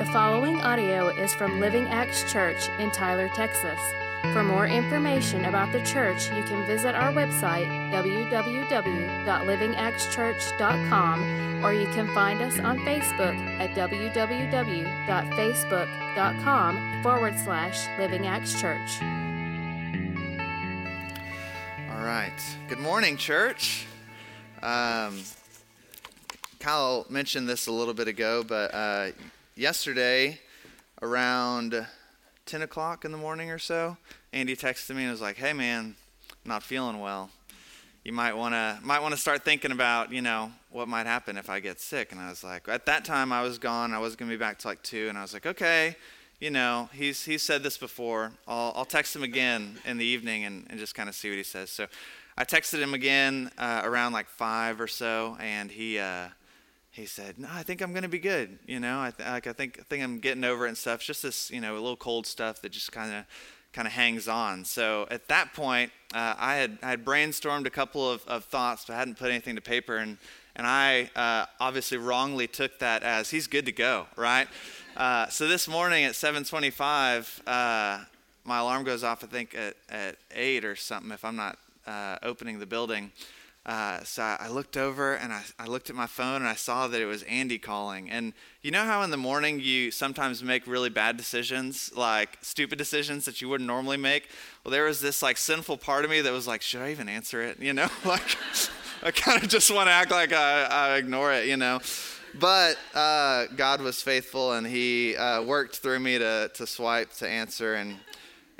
The following audio is from Living Acts Church in Tyler, Texas. For more information about the church, you can visit our website, www.livingactschurch.com, or you can find us on Facebook at www.facebook.com forward slash Living Acts Church. All right. Good morning, church. Um, Kyle mentioned this a little bit ago, but uh, yesterday around 10 o'clock in the morning or so, Andy texted me and was like, "Hey, man, not feeling well. You might want to might want to start thinking about, you know, what might happen if I get sick." And I was like, at that time I was gone. I was gonna be back to like two, and I was like, "Okay." You know, he's he's said this before. I'll I'll text him again in the evening and, and just kind of see what he says. So I texted him again uh, around like five or so, and he uh, he said, "No, I think I'm going to be good. You know, I th- like I think I think I'm getting over it and stuff. It's just this, you know, a little cold stuff that just kind of kind of hangs on." So at that point, uh, I had I had brainstormed a couple of, of thoughts, but I hadn't put anything to paper, and and I uh, obviously wrongly took that as he's good to go, right? Uh, so this morning at 7:25, uh, my alarm goes off. I think at at eight or something, if I'm not uh, opening the building. Uh, so I looked over and I, I looked at my phone and I saw that it was Andy calling. And you know how in the morning you sometimes make really bad decisions, like stupid decisions that you wouldn't normally make? Well, there was this like sinful part of me that was like, should I even answer it? You know, like I kind of just want to act like I, I, ignore it, you know. But uh, God was faithful and He uh, worked through me to, to swipe to answer. And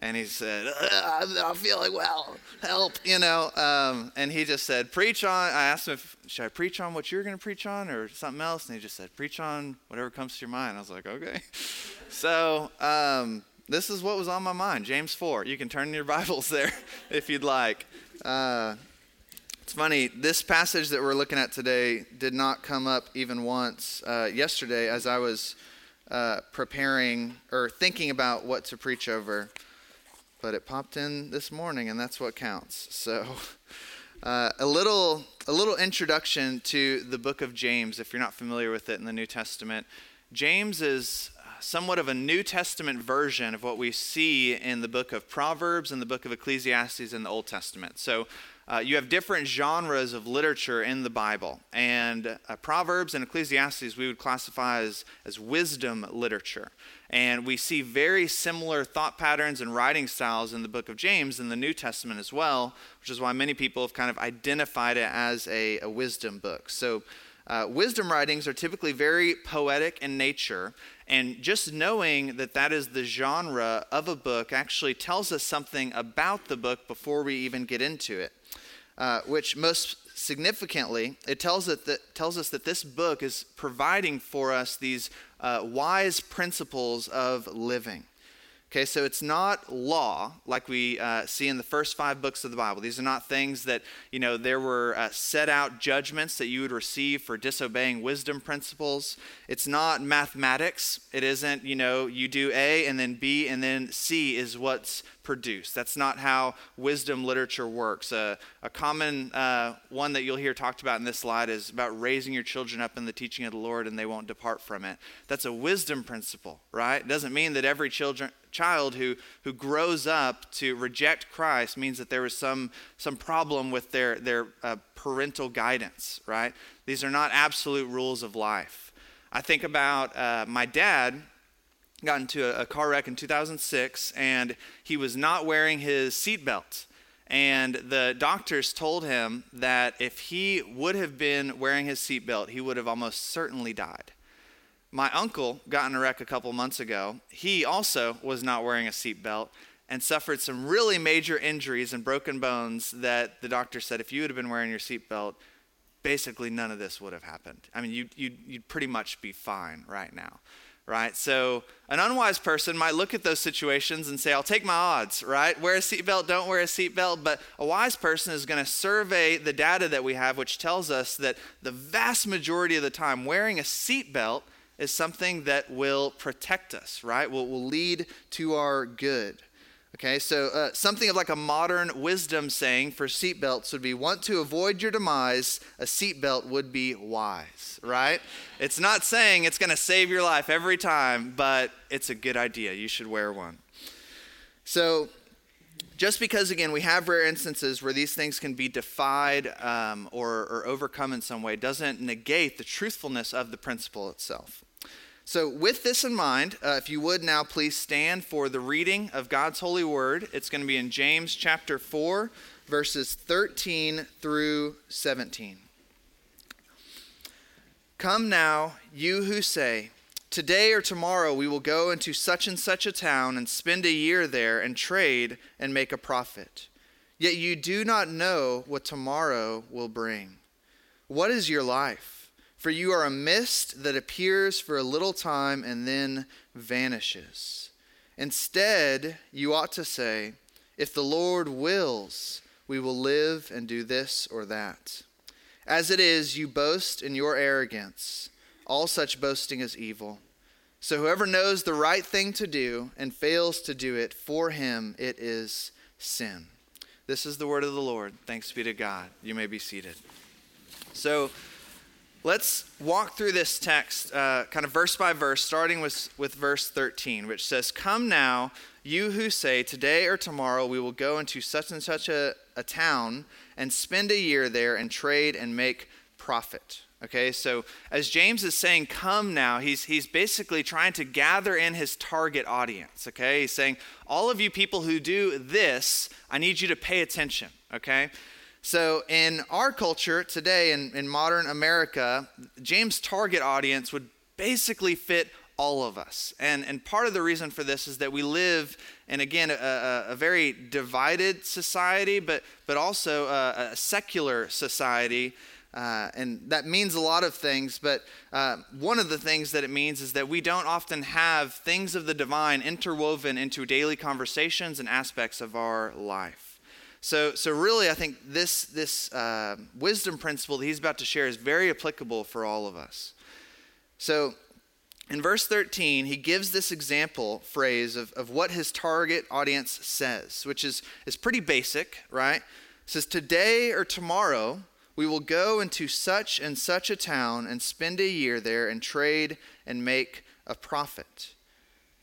and he said, I'm not feeling well, help, you know. Um, and he just said, preach on. I asked him, if, should I preach on what you're going to preach on or something else? And he just said, preach on whatever comes to your mind. I was like, okay. so um, this is what was on my mind, James 4. You can turn your Bibles there if you'd like. Uh, it's funny, this passage that we're looking at today did not come up even once uh, yesterday as I was uh, preparing or thinking about what to preach over but it popped in this morning, and that's what counts. So, uh, a little a little introduction to the book of James, if you're not familiar with it in the New Testament. James is somewhat of a New Testament version of what we see in the book of Proverbs and the book of Ecclesiastes in the Old Testament. So. Uh, you have different genres of literature in the Bible. And uh, Proverbs and Ecclesiastes we would classify as, as wisdom literature. And we see very similar thought patterns and writing styles in the book of James in the New Testament as well, which is why many people have kind of identified it as a, a wisdom book. So, uh, wisdom writings are typically very poetic in nature, and just knowing that that is the genre of a book actually tells us something about the book before we even get into it, uh, which most significantly, it tells, that, tells us that this book is providing for us these uh, wise principles of living. Okay, so it's not law like we uh, see in the first five books of the Bible. These are not things that, you know, there were uh, set out judgments that you would receive for disobeying wisdom principles. It's not mathematics. It isn't, you know, you do A and then B and then C is what's produced. That's not how wisdom literature works. Uh, a common uh, one that you'll hear talked about in this slide is about raising your children up in the teaching of the Lord and they won't depart from it. That's a wisdom principle, right? It doesn't mean that every children, child who, who grows up to reject Christ means that there was some, some problem with their, their uh, parental guidance, right? These are not absolute rules of life. I think about uh, my dad got into a, a car wreck in 2006 and he was not wearing his seatbelt. And the doctors told him that if he would have been wearing his seatbelt, he would have almost certainly died. My uncle got in a wreck a couple months ago. He also was not wearing a seatbelt and suffered some really major injuries and broken bones that the doctor said if you would have been wearing your seatbelt, basically none of this would have happened. I mean, you'd, you'd, you'd pretty much be fine right now right? So an unwise person might look at those situations and say, I'll take my odds, right? Wear a seatbelt, don't wear a seatbelt. But a wise person is going to survey the data that we have, which tells us that the vast majority of the time, wearing a seatbelt is something that will protect us, right? Will, will lead to our good. Okay, so uh, something of like a modern wisdom saying for seatbelts would be want to avoid your demise, a seatbelt would be wise, right? It's not saying it's going to save your life every time, but it's a good idea. You should wear one. So, just because, again, we have rare instances where these things can be defied um, or, or overcome in some way doesn't negate the truthfulness of the principle itself. So, with this in mind, uh, if you would now please stand for the reading of God's holy word. It's going to be in James chapter 4, verses 13 through 17. Come now, you who say, Today or tomorrow we will go into such and such a town and spend a year there and trade and make a profit. Yet you do not know what tomorrow will bring. What is your life? For you are a mist that appears for a little time and then vanishes. Instead, you ought to say, If the Lord wills, we will live and do this or that. As it is, you boast in your arrogance. All such boasting is evil. So whoever knows the right thing to do and fails to do it, for him it is sin. This is the word of the Lord. Thanks be to God. You may be seated. So, Let's walk through this text uh, kind of verse by verse, starting with, with verse 13, which says, Come now, you who say, Today or tomorrow we will go into such and such a, a town and spend a year there and trade and make profit. Okay, so as James is saying, come now, he's, he's basically trying to gather in his target audience. Okay, he's saying, all of you people who do this, I need you to pay attention. Okay, so, in our culture today, in, in modern America, James' target audience would basically fit all of us. And, and part of the reason for this is that we live in, again, a, a, very divided society, but, but also a, a secular society. Uh, and that means a lot of things, but uh, one of the things that it means is that we don't often have things of the divine interwoven into daily conversations and aspects of our life. So, so really, I think this, this uh, wisdom principle that he's about to share is very applicable for all of us. So, in verse 13, he gives this example phrase of, of what his target audience says, which is, is pretty basic, right? It says, Today or tomorrow, we will go into such and such a town and spend a year there and trade and make a profit.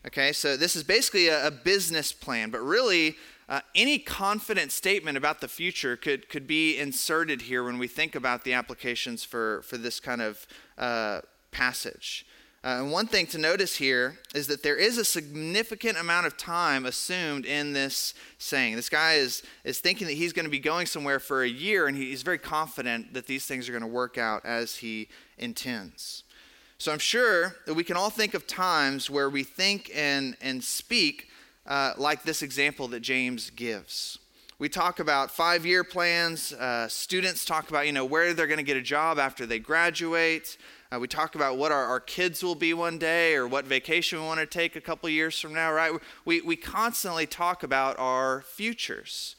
Okay, so this is basically a, a business plan, but really, uh, any confident statement about the future could, could be inserted here when we think about the applications for, for this kind of uh, passage. Uh, and one thing to notice here is that there is a significant amount of time assumed in this saying. This guy is, is thinking that he's going to be going somewhere for a year, and he's very confident that these things are going to work out as he intends. So I'm sure that we can all think of times where we think and, and speak uh, like this example that James gives. We talk about five year plans. Uh, students talk about, you know, where they're going to get a job after they graduate. Uh, we talk about what our, our kids will be one day or what vacation we want to take a couple years from now, right? We, we constantly talk about our futures.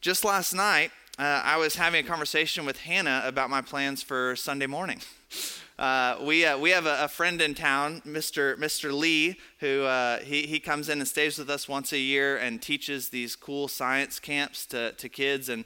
Just last night, uh, I was having a conversation with Hannah about my plans for Sunday morning. Uh, we, uh, we have a, a, friend in town, Mr. Mr. Lee, who uh, he, he comes in and stays with us once a year and teaches these cool science camps to, to kids. And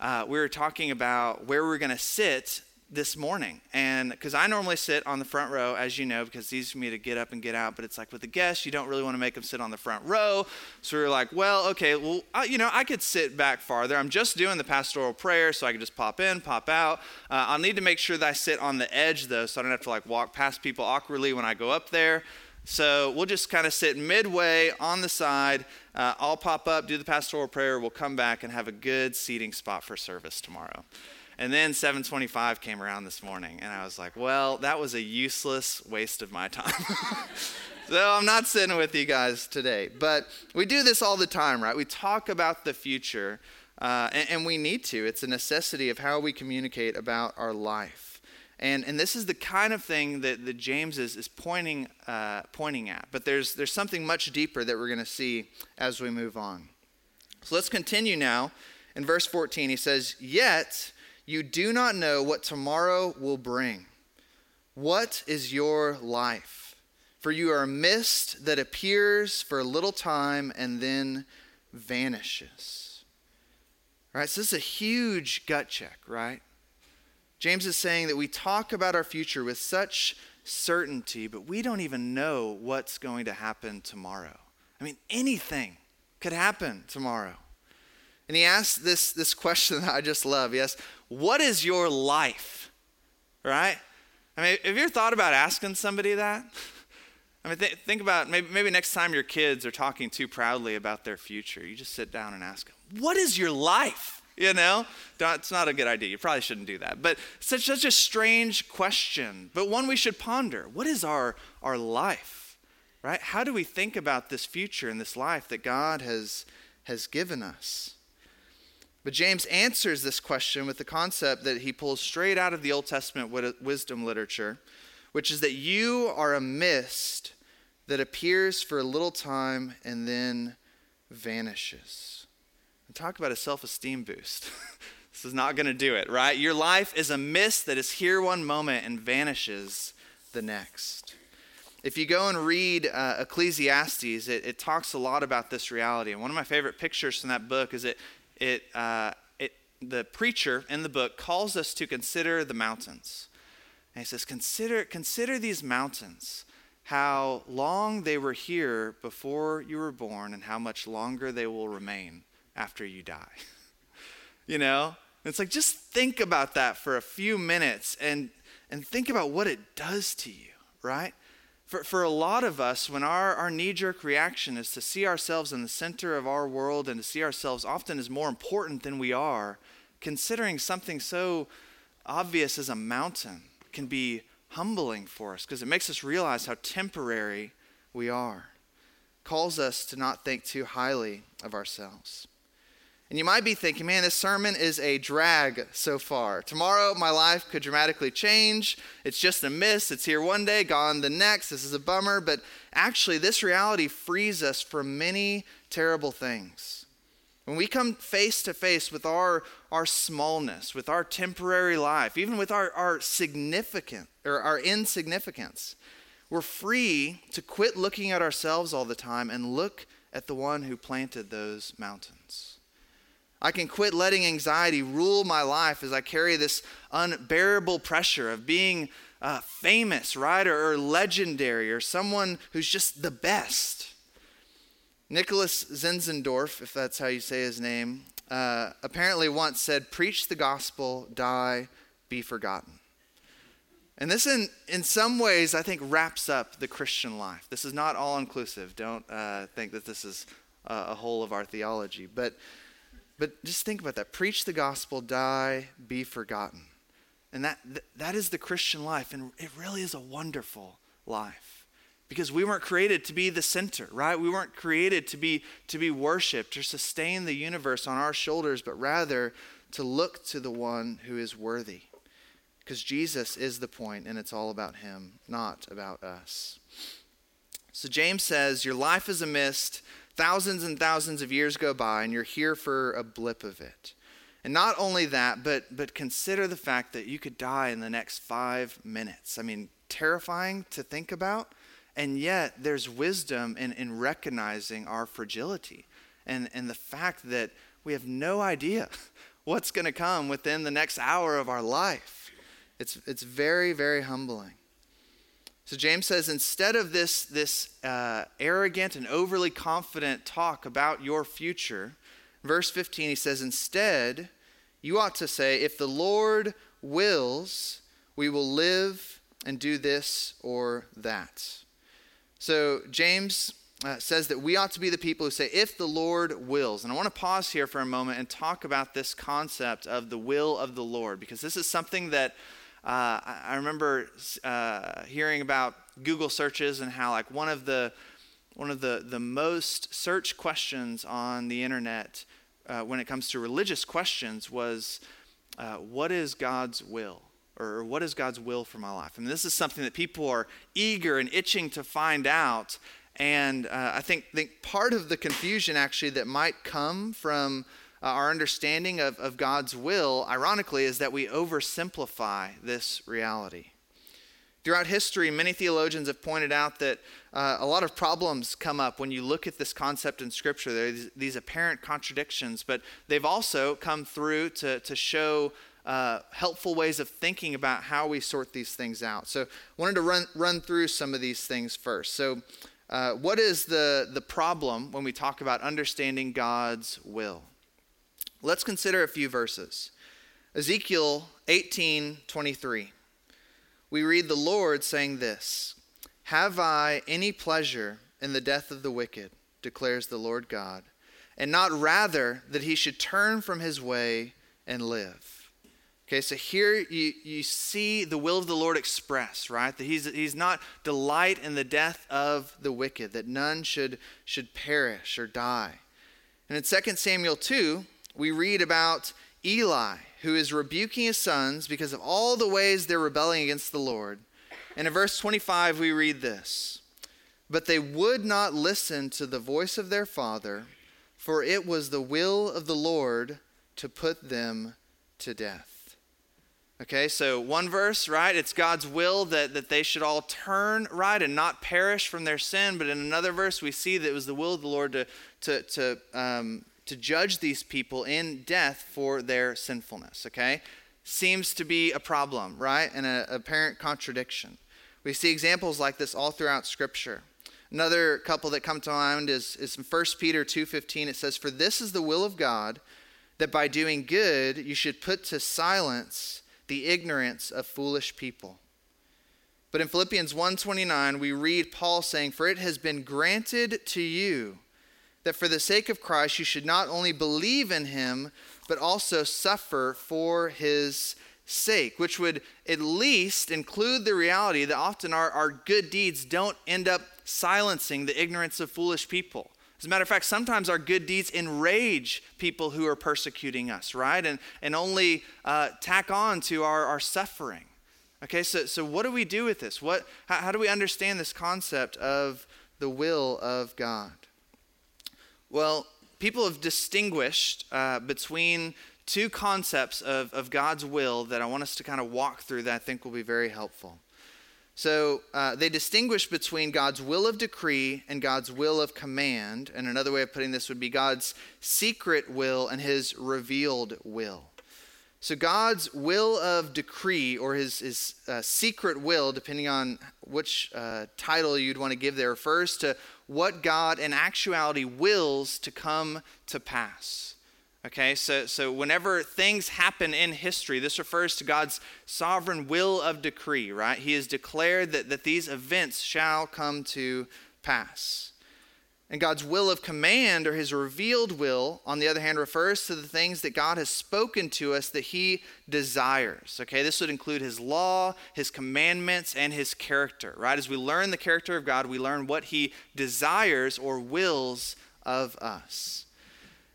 uh, we were talking about where we're going to sit this morning. And because I normally sit on the front row, as you know, because it's easy for me to get up and get out. But it's like with the guests, you don't really want to make them sit on the front row. So we are like, well, okay, well, I, you know, I could sit back farther. I'm just doing the pastoral prayer, so I can just pop in, pop out. Uh, I'll need to make sure that I sit on the edge, though, so I don't have to like walk past people awkwardly when I go up there. So we'll just kind of sit midway on the side. Uh, I'll pop up, do the pastoral prayer. We'll come back and have a good seating spot for service tomorrow. And then 725 came around this morning, and I was like, well, that was a useless waste of my time. so I'm not sitting with you guys today. But we do this all the time, right? We talk about the future, uh, and, and we need to. It's a necessity of how we communicate about our life. And, and this is the kind of thing that, that James is, is pointing, uh, pointing at. But there's, there's something much deeper that we're going to see as we move on. So let's continue now. In verse 14, he says, Yet you do not know what tomorrow will bring. What is your life? For you are a mist that appears for a little time and then vanishes. Right? So this is a huge gut check, right? James is saying that we talk about our future with such certainty, but we don't even know what's going to happen tomorrow. I mean, anything could happen tomorrow. And he asks this, this question that I just love. Asks, What is your life? Right? I mean, have you ever thought about asking somebody that? I mean, th- think about maybe, maybe next time your kids are talking too proudly about their future, you just sit down and ask them, What is your life? You know, it's not a good idea. You probably shouldn't do that. But such such a strange question, but one we should ponder. What is our our life? Right? How do we think about this future and this life that God has has given us? But James answers this question with the concept that he pulls straight out of the Old Testament wisdom literature, which is that you are a mist that appears for a little time and then vanishes. And talk about a self esteem boost. this is not going to do it, right? Your life is a mist that is here one moment and vanishes the next. If you go and read uh, Ecclesiastes, it, it, talks a lot about this reality. And one of my favorite pictures from that book is it, it, uh, it, the preacher in the book calls us to consider the mountains. And he says, consider, consider these mountains, how long they were here before you were born, and how much longer they will remain after you die. you know? It's like just think about that for a few minutes and and think about what it does to you, right? For, for a lot of us, when our, our knee jerk reaction is to see ourselves in the center of our world and to see ourselves often as more important than we are, considering something so obvious as a mountain can be humbling for us because it makes us realize how temporary we are. Calls us to not think too highly of ourselves. And you might be thinking, man, this sermon is a drag so far. Tomorrow, my life could dramatically change. It's just a miss. It's here one day, gone the next. This is a bummer. But actually, this reality frees us from many terrible things. When we come face to face with our, our smallness, with our temporary life, even with our, our significant or our insignificance, we're free to quit looking at ourselves all the time and look at the one who planted those mountains. I can quit letting anxiety rule my life as I carry this unbearable pressure of being uh, famous, right, or, legendary, or someone who's just the best. Nicholas Zinzendorf, if that's how you say his name, uh, apparently once said, Preach the gospel, die, be forgotten. And this, in, in some ways, I think wraps up the Christian life. This is not all inclusive. Don't uh, think that this is a, a whole of our theology. But but just think about that. Preach the gospel, die, be forgotten. And that, that is the Christian life. And it really is a wonderful life. Because we weren't created to be the center, right? We weren't created to be, to be worshiped or sustain the universe on our shoulders, but rather to look to the one who is worthy. Because Jesus is the point, and it's all about him, not about us. So James says, Your life is a mist Thousands and thousands of years go by, and you're here for a blip of it. And not only that, but, but consider the fact that you could die in the next five minutes. I mean, terrifying to think about. And yet, there's wisdom in, in recognizing our fragility and, and the fact that we have no idea what's going to come within the next hour of our life. It's, it's very, very humbling. So James says instead of this, this uh, arrogant and overly confident talk about your future, verse 15, he says, instead, you ought to say, if the Lord wills, we will live and do this or that. So James uh, says that we ought to be the people who say, if the Lord wills. And I want to pause here for a moment and talk about this concept of the will of the Lord, because this is something that uh, I remember uh, hearing about Google searches and how like one of the one of the, the most searched questions on the internet uh, when it comes to religious questions was uh, what is God's will? Or what is God's will for my life? I mean, this is something that people are eager and itching to find out. And uh, I think, think part of the confusion actually that might come from uh, our understanding of, of God's will, ironically, is that we oversimplify this reality. Throughout history, many theologians have pointed out that uh, a lot of problems come up when you look at this concept in Scripture. There are these, these apparent contradictions, but they've also come through to, to show uh, helpful ways of thinking about how we sort these things out. So, I wanted to run, run through some of these things first. So, uh, what is the, the problem when we talk about understanding God's will? Let's consider a few verses. Ezekiel 18 23. We read the Lord saying this Have I any pleasure in the death of the wicked, declares the Lord God, and not rather that he should turn from his way and live? Okay, so here you, you see the will of the Lord expressed, right? That he's, he's not delight in the death of the wicked, that none should, should perish or die. And in 2 Samuel 2, we read about Eli, who is rebuking his sons because of all the ways they're rebelling against the Lord. And in verse 25, we read this But they would not listen to the voice of their father, for it was the will of the Lord to put them to death. Okay, so one verse, right? It's God's will that, that they should all turn right and not perish from their sin. But in another verse, we see that it was the will of the Lord to, to, to, um, to judge these people in death for their sinfulness. Okay, seems to be a problem, right? And an apparent contradiction. We see examples like this all throughout Scripture. Another couple that come to mind is, is in 1 Peter 2.15. It says, For this is the will of God, that by doing good you should put to silence the ignorance of foolish people. But in Philippians 1:29 we read Paul saying, "For it has been granted to you that for the sake of Christ you should not only believe in him, but also suffer for his sake," which would at least include the reality that often our, our good deeds don't end up silencing the ignorance of foolish people. As a matter of fact, sometimes our good deeds enrage people who are persecuting us, right? And, and only uh, tack on to our, our suffering. Okay, so, so what do we do with this? What, how, how do we understand this concept of the will of God? Well, people have distinguished uh, between two concepts of, of God's will that I want us to kind of walk through that I think will be very helpful. So uh, they distinguish between God's will of decree and God's will of command. And another way of putting this would be God's secret will and his revealed will. So God's will of decree or his, his uh, secret will, depending on which uh, title you'd want to give there, refers to what God in actuality wills to come to pass. Okay, so, so whenever things happen in history, this refers to God's sovereign will of decree, right? He has declared that, that these events shall come to pass. And God's will of command, or his revealed will, on the other hand, refers to the things that God has spoken to us that he desires. Okay, this would include his law, his commandments, and his character, right? As we learn the character of God, we learn what he desires or wills of us.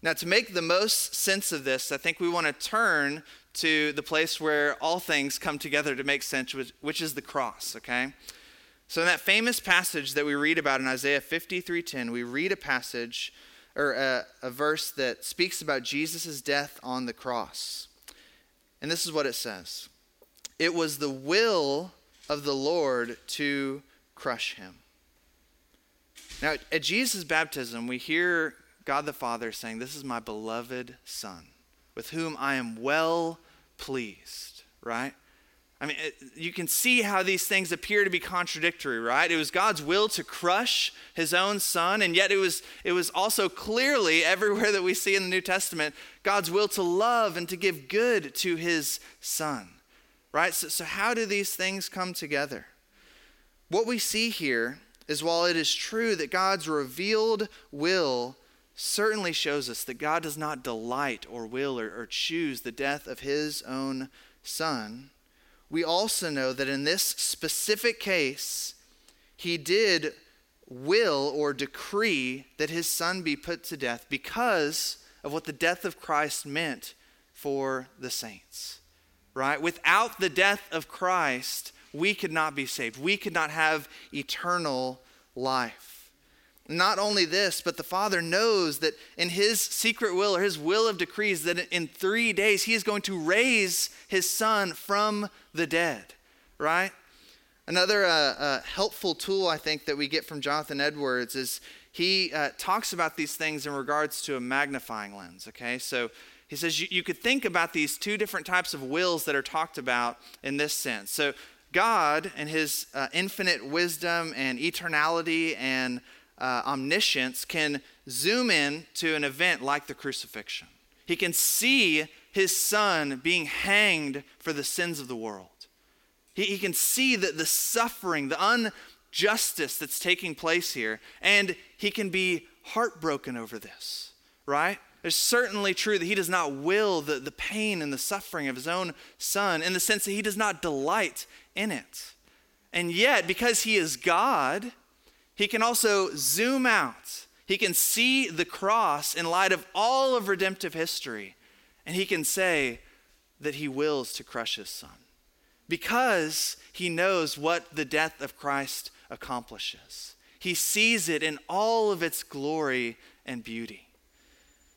Now, to make the most sense of this, I think we want to turn to the place where all things come together to make sense, which, is the cross, okay? So in that famous passage that we read about in Isaiah 53:10, we read a passage or a, a verse that speaks about Jesus' death on the cross. And this is what it says. It was the will of the Lord to crush him. Now, at Jesus' baptism, we hear God the Father saying, This is my beloved Son, with whom I am well pleased, right? I mean, it, you can see how these things appear to be contradictory, right? It was God's will to crush his own son, and yet it was, it was also clearly, everywhere that we see in the New Testament, God's will to love and to give good to his son, right? So, so how do these things come together? What we see here is while it is true that God's revealed will certainly shows us that God does not delight or will or, or, choose the death of his own son. We also know that in this specific case, he did will or decree that his son be put to death because of what the death of Christ meant for the saints. Right? Without the death of Christ, we could not be saved. We could not have eternal life. Not only this, but the Father knows that in His secret will or His will of decrees, that in three days He is going to raise His Son from the dead, right? Another uh, uh, helpful tool I think that we get from Jonathan Edwards is he uh, talks about these things in regards to a magnifying lens. Okay, so he says you, you could think about these two different types of wills that are talked about in this sense. So God and his uh, infinite wisdom and eternality and uh, omniscience can zoom in to an event like the crucifixion. He can see his son being hanged for the sins of the world. He, he can see the, the suffering, the injustice that's taking place here, and he can be heartbroken over this, right? It's certainly true that he does not will the, the pain and the suffering of his own son in the sense that he does not delight in it. And yet, because he is God, he can also zoom out. He can see the cross in light of all of redemptive history, and he can say that he wills to crush his son because he knows what the death of Christ accomplishes. He sees it in all of its glory and beauty.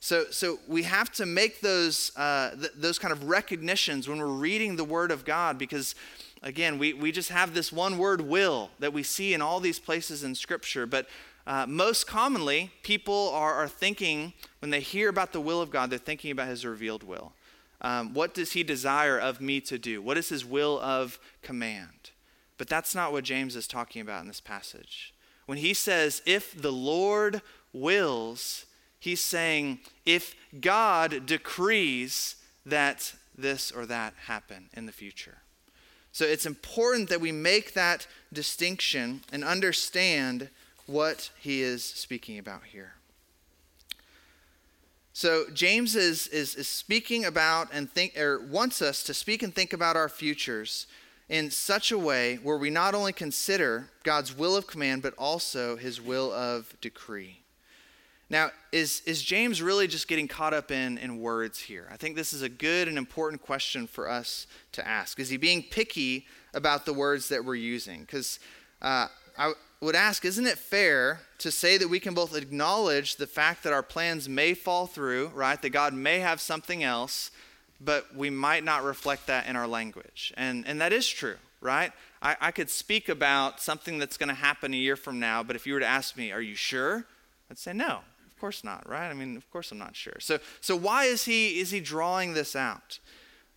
So, so we have to make those, uh, th- those kind of recognitions when we're reading the Word of God because, again, we, we just have this one word will that we see in all these places in Scripture. But uh, most commonly, people are, are thinking, when they hear about the will of God, they're thinking about His revealed will. Um, what does he desire of me to do? What is his will of command? But that's not what James is talking about in this passage. When he says, if the Lord wills, he's saying, if God decrees that this or that happen in the future. So it's important that we make that distinction and understand what he is speaking about here. So James is, is, is speaking about and think or wants us to speak and think about our futures in such a way where we not only consider God's will of command, but also his will of decree. Now, is, is James really just getting caught up in, in words here? I think this is a good and important question for us to ask. Is he being picky about the words that we're using? Because uh, I, would ask isn't it fair to say that we can both acknowledge the fact that our plans may fall through, right? That God may have something else, but we might not reflect that in our language. And, and that is true, right? I, I could speak about something that's going to happen a year from now, but if you were to ask me, are you sure? I'd say no. Of course not, right? I mean, of course I'm not sure. So, so why is he is he drawing this out?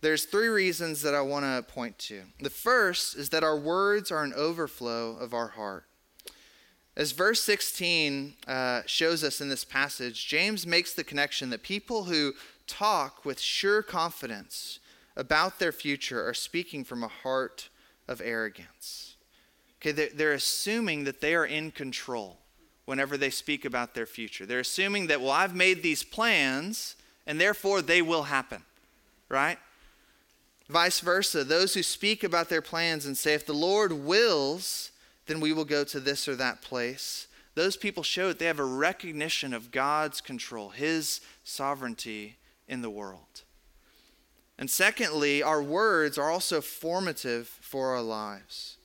There's three reasons that I want to point to. The first is that our words are an overflow of our heart. As verse 16 uh, shows us in this passage, James makes the connection that people who talk with sure confidence about their future are speaking from a heart of arrogance. Okay, they're, they're assuming that they are in control whenever they speak about their future. They're assuming that, well, I've made these plans and therefore they will happen, right? Vice versa, those who speak about their plans and say, if the Lord wills, then we will go to this or that place. Those people show that they have a recognition of God's control, His sovereignty in the world. And secondly, our words are also formative for our lives.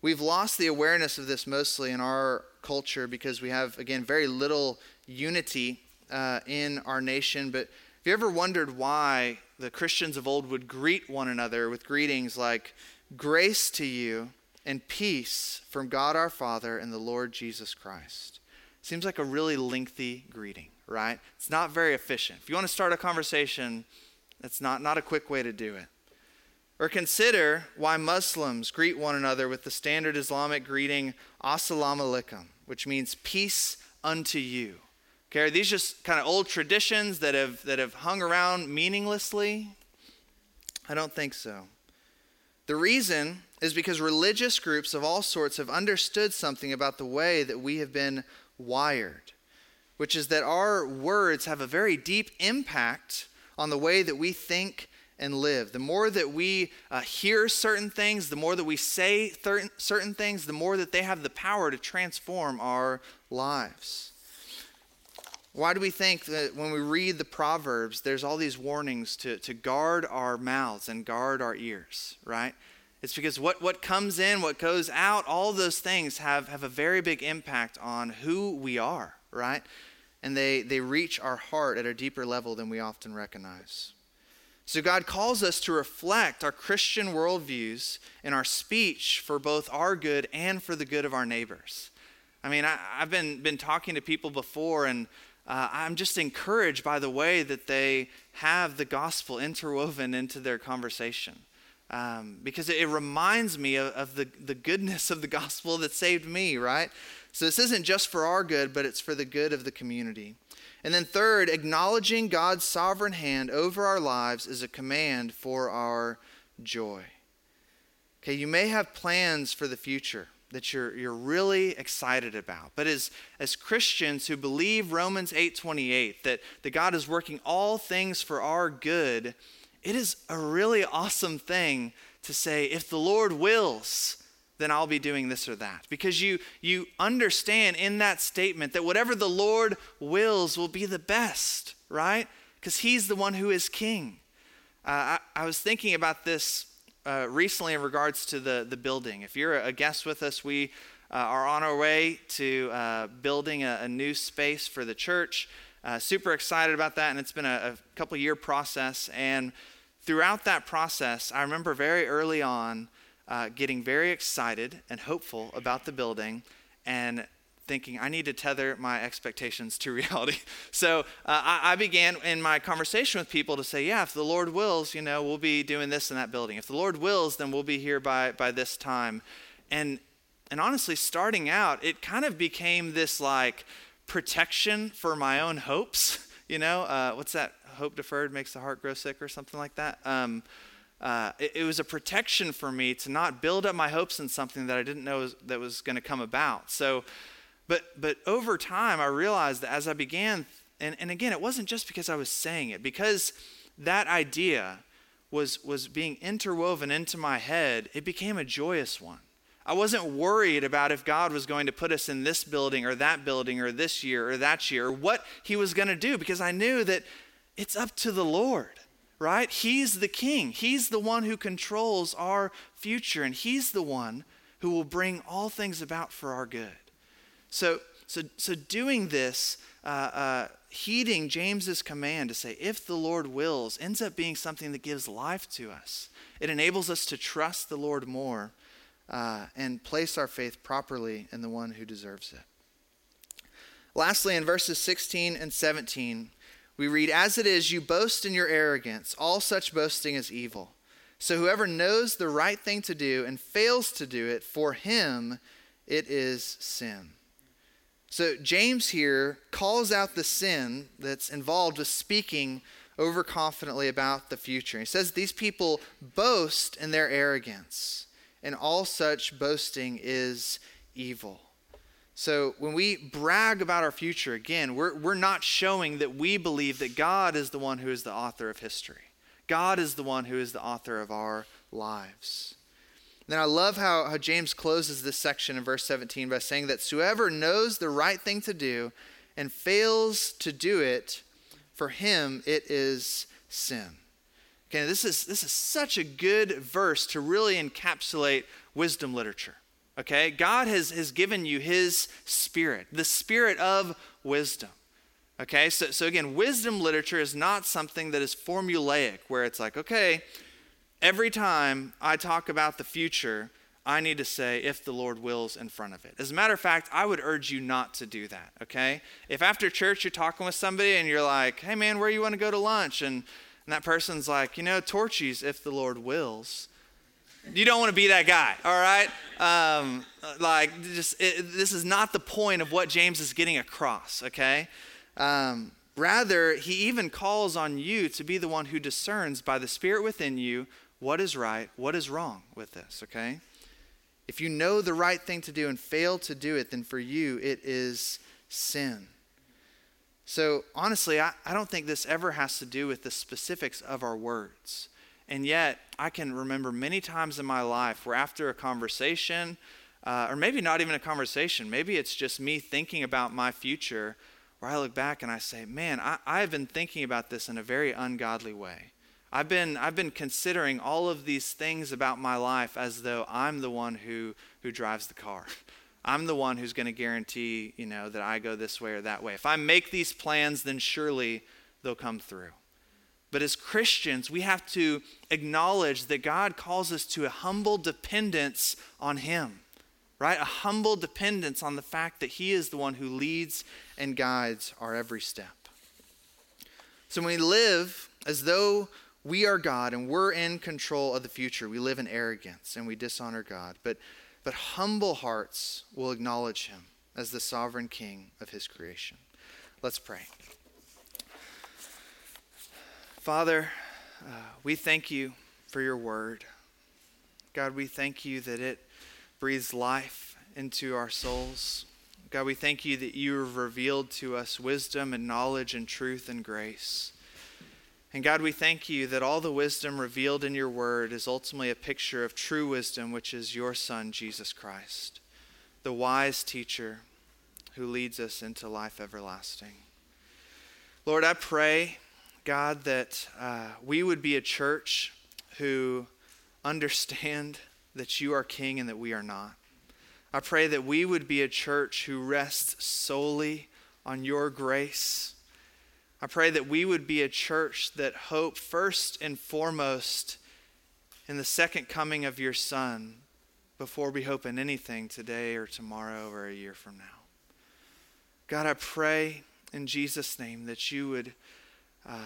We've lost the awareness of this mostly in our culture because we have, again, very little unity uh, in our nation. But have you ever wondered why the Christians of old would greet one another with greetings like, Grace to you and peace from God our Father and the Lord Jesus Christ. Seems like a really lengthy greeting, right? It's not very efficient. If you want to start a conversation, it's not, not a quick way to do it. Or consider why Muslims greet one another with the standard Islamic greeting, Assalamu alaikum, which means peace unto you. Okay, are these just kind of old traditions that have, that have hung around meaninglessly? I don't think so. The reason is because religious groups of all sorts have understood something about the way that we have been wired, which is that our words have a very deep impact on the way that we think and live. The more that we uh, hear certain things, the more that we say thir- certain things, the more that they have the power to transform our lives. Why do we think that when we read the Proverbs, there's all these warnings to, to guard our mouths and guard our ears, right? It's because what, what comes in, what goes out, all those things have, have a very big impact on who we are, right? And they, they reach our heart at a deeper level than we often recognize. So God calls us to reflect our Christian worldviews in our speech for both our good and for the good of our neighbors. I mean, I, have been, been talking to people before, and uh, I'm just encouraged by the way that they have the gospel interwoven into their conversation. Um, because it, it, reminds me of, of the, the goodness of the gospel that saved me, right? So this isn't just for our good, but it's for the good of the community. And then, third, acknowledging God's sovereign hand over our lives is a command for our joy. Okay, you may have plans for the future that you're, you're really excited about. But as, as Christians who believe Romans 8:28, that, that God is working all things for our good, it is a really awesome thing to say, if the Lord wills, then I'll be doing this or that. Because you, you understand in that statement that whatever the Lord wills will be the best, right? Because He's the one who is king. Uh, I, I, was thinking about this uh, recently in regards to the, the building. If you're a guest with us, we uh, are on our way to uh, building a, a, new space for the church. Uh, super excited about that, and it's been a, a couple year process. And throughout that process, I remember very early on uh, getting very excited and hopeful about the building and thinking I need to tether my expectations to reality. So uh, I, I, began in my conversation with people to say, yeah, if the Lord wills, you know, we'll be doing this in that building. If the Lord wills, then we'll be here by by this time. And and honestly, starting out, it kind of became this like protection for my own hopes. You know, uh, what's that? Hope deferred makes the heart grow sick, or something like that. Um, uh, it, it, was a protection for me to not build up my hopes in something that I didn't know was, that was going to come about. So, but but over time, I realized that as I began, and, and again, it wasn't just because I was saying it, because that idea was was being interwoven into my head. It became a joyous one. I wasn't worried about if God was going to put us in this building or that building or this year or that year or what He was going to do because I knew that it's up to the Lord right? He's the king. He's the one who controls our future, and he's the one who will bring all things about for our good. So, so, so doing this, uh, uh, heeding James's command to say, if the Lord wills, ends up being something that gives life to us. It enables us to trust the Lord more uh, and place our faith properly in the one who deserves it. Lastly, in verses 16 and 17, we read, As it is, you boast in your arrogance. All such boasting is evil. So whoever knows the right thing to do and fails to do it, for him it is sin. So James here calls out the sin that's involved with speaking overconfidently about the future. He says these people boast in their arrogance, and all such boasting is evil. So when we brag about our future, again, we're, we're not showing that we believe that God is the one who is the author of history. God is the one who is the author of our lives. Then I love how, how James closes this section in verse 17 by saying that whoever knows the right thing to do and fails to do it, for him it is sin. Okay, this is, this is such a good verse to really encapsulate wisdom literature. Okay? God has, has given you His Spirit, the Spirit of wisdom. Okay? So, so again, wisdom literature is not something that is formulaic, where it's like, okay, every time I talk about the future, I need to say, if the Lord wills, in front of it. As a matter of fact, I would urge you not to do that, okay? If after church you're talking with somebody and you're like, hey man, where you want to go to lunch? And, and that person's like, you know, Torchy's, if the Lord wills. You don't want to be that guy, all right? Um, like, just it, this is not the point of what James is getting across, okay? Um, rather, he even calls on you to be the one who discerns by the Spirit within you what is right, what is wrong with this, okay? If you know the right thing to do and fail to do it, then for you it is sin. So, honestly, I, I don't think this ever has to do with the specifics of our words. And yet, I can remember many times in my life where after a conversation, uh, or maybe not even a conversation, maybe it's just me thinking about my future, where I look back and I say, man, I, I've been thinking about this in a very ungodly way. I've been, I've been considering all of these things about my life as though I'm the one who, who drives the car. I'm the one who's going to guarantee, you know, that I go this way or that way. If I make these plans, then surely they'll come through. But as Christians, we have to acknowledge that God calls us to a humble dependence on Him, right? A humble dependence on the fact that He is the one who leads and guides our every step. So when we live as though we are God and we're in control of the future, we live in arrogance and we dishonor God. But, but humble hearts will acknowledge Him as the sovereign King of His creation. Let's pray. Father, uh, we thank you for your word. God, we thank you that it breathes life into our souls. God, we thank you that you have revealed to us wisdom and knowledge and truth and grace. And God, we thank you that all the wisdom revealed in your word is ultimately a picture of true wisdom, which is your Son, Jesus Christ, the wise teacher who leads us into life everlasting. Lord, I pray, God, that uh, we would be a church who understand that you are king and that we are not. I pray that we would be a church who rests solely on your grace. I pray that we would be a church that hope first and foremost in the second coming of your Son before we hope in anything today or tomorrow or a year from now. God, I pray in Jesus' name that you would uh,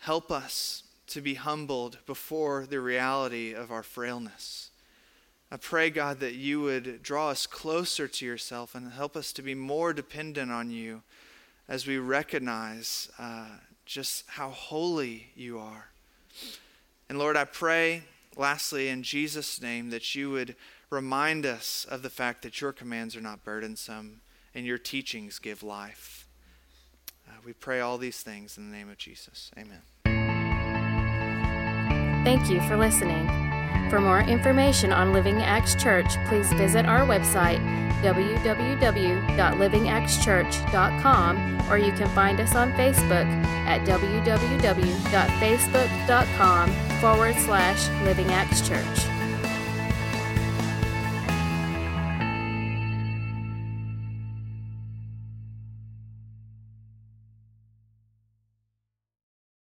help us to be humbled before the reality of our frailness. I pray, God, that you would draw us closer to yourself and help us to be more dependent on you as we recognize uh, just how holy you are. And Lord, I pray, lastly, in Jesus' name, that you would remind us of the fact that your commands are not burdensome and your teachings give life. We pray all these things in the name of Jesus. Amen. Thank you for listening. For more information on Living Acts Church, please visit our website, www.livingactschurch.com, or you can find us on Facebook at www.facebook.com forward slash Living Acts Church.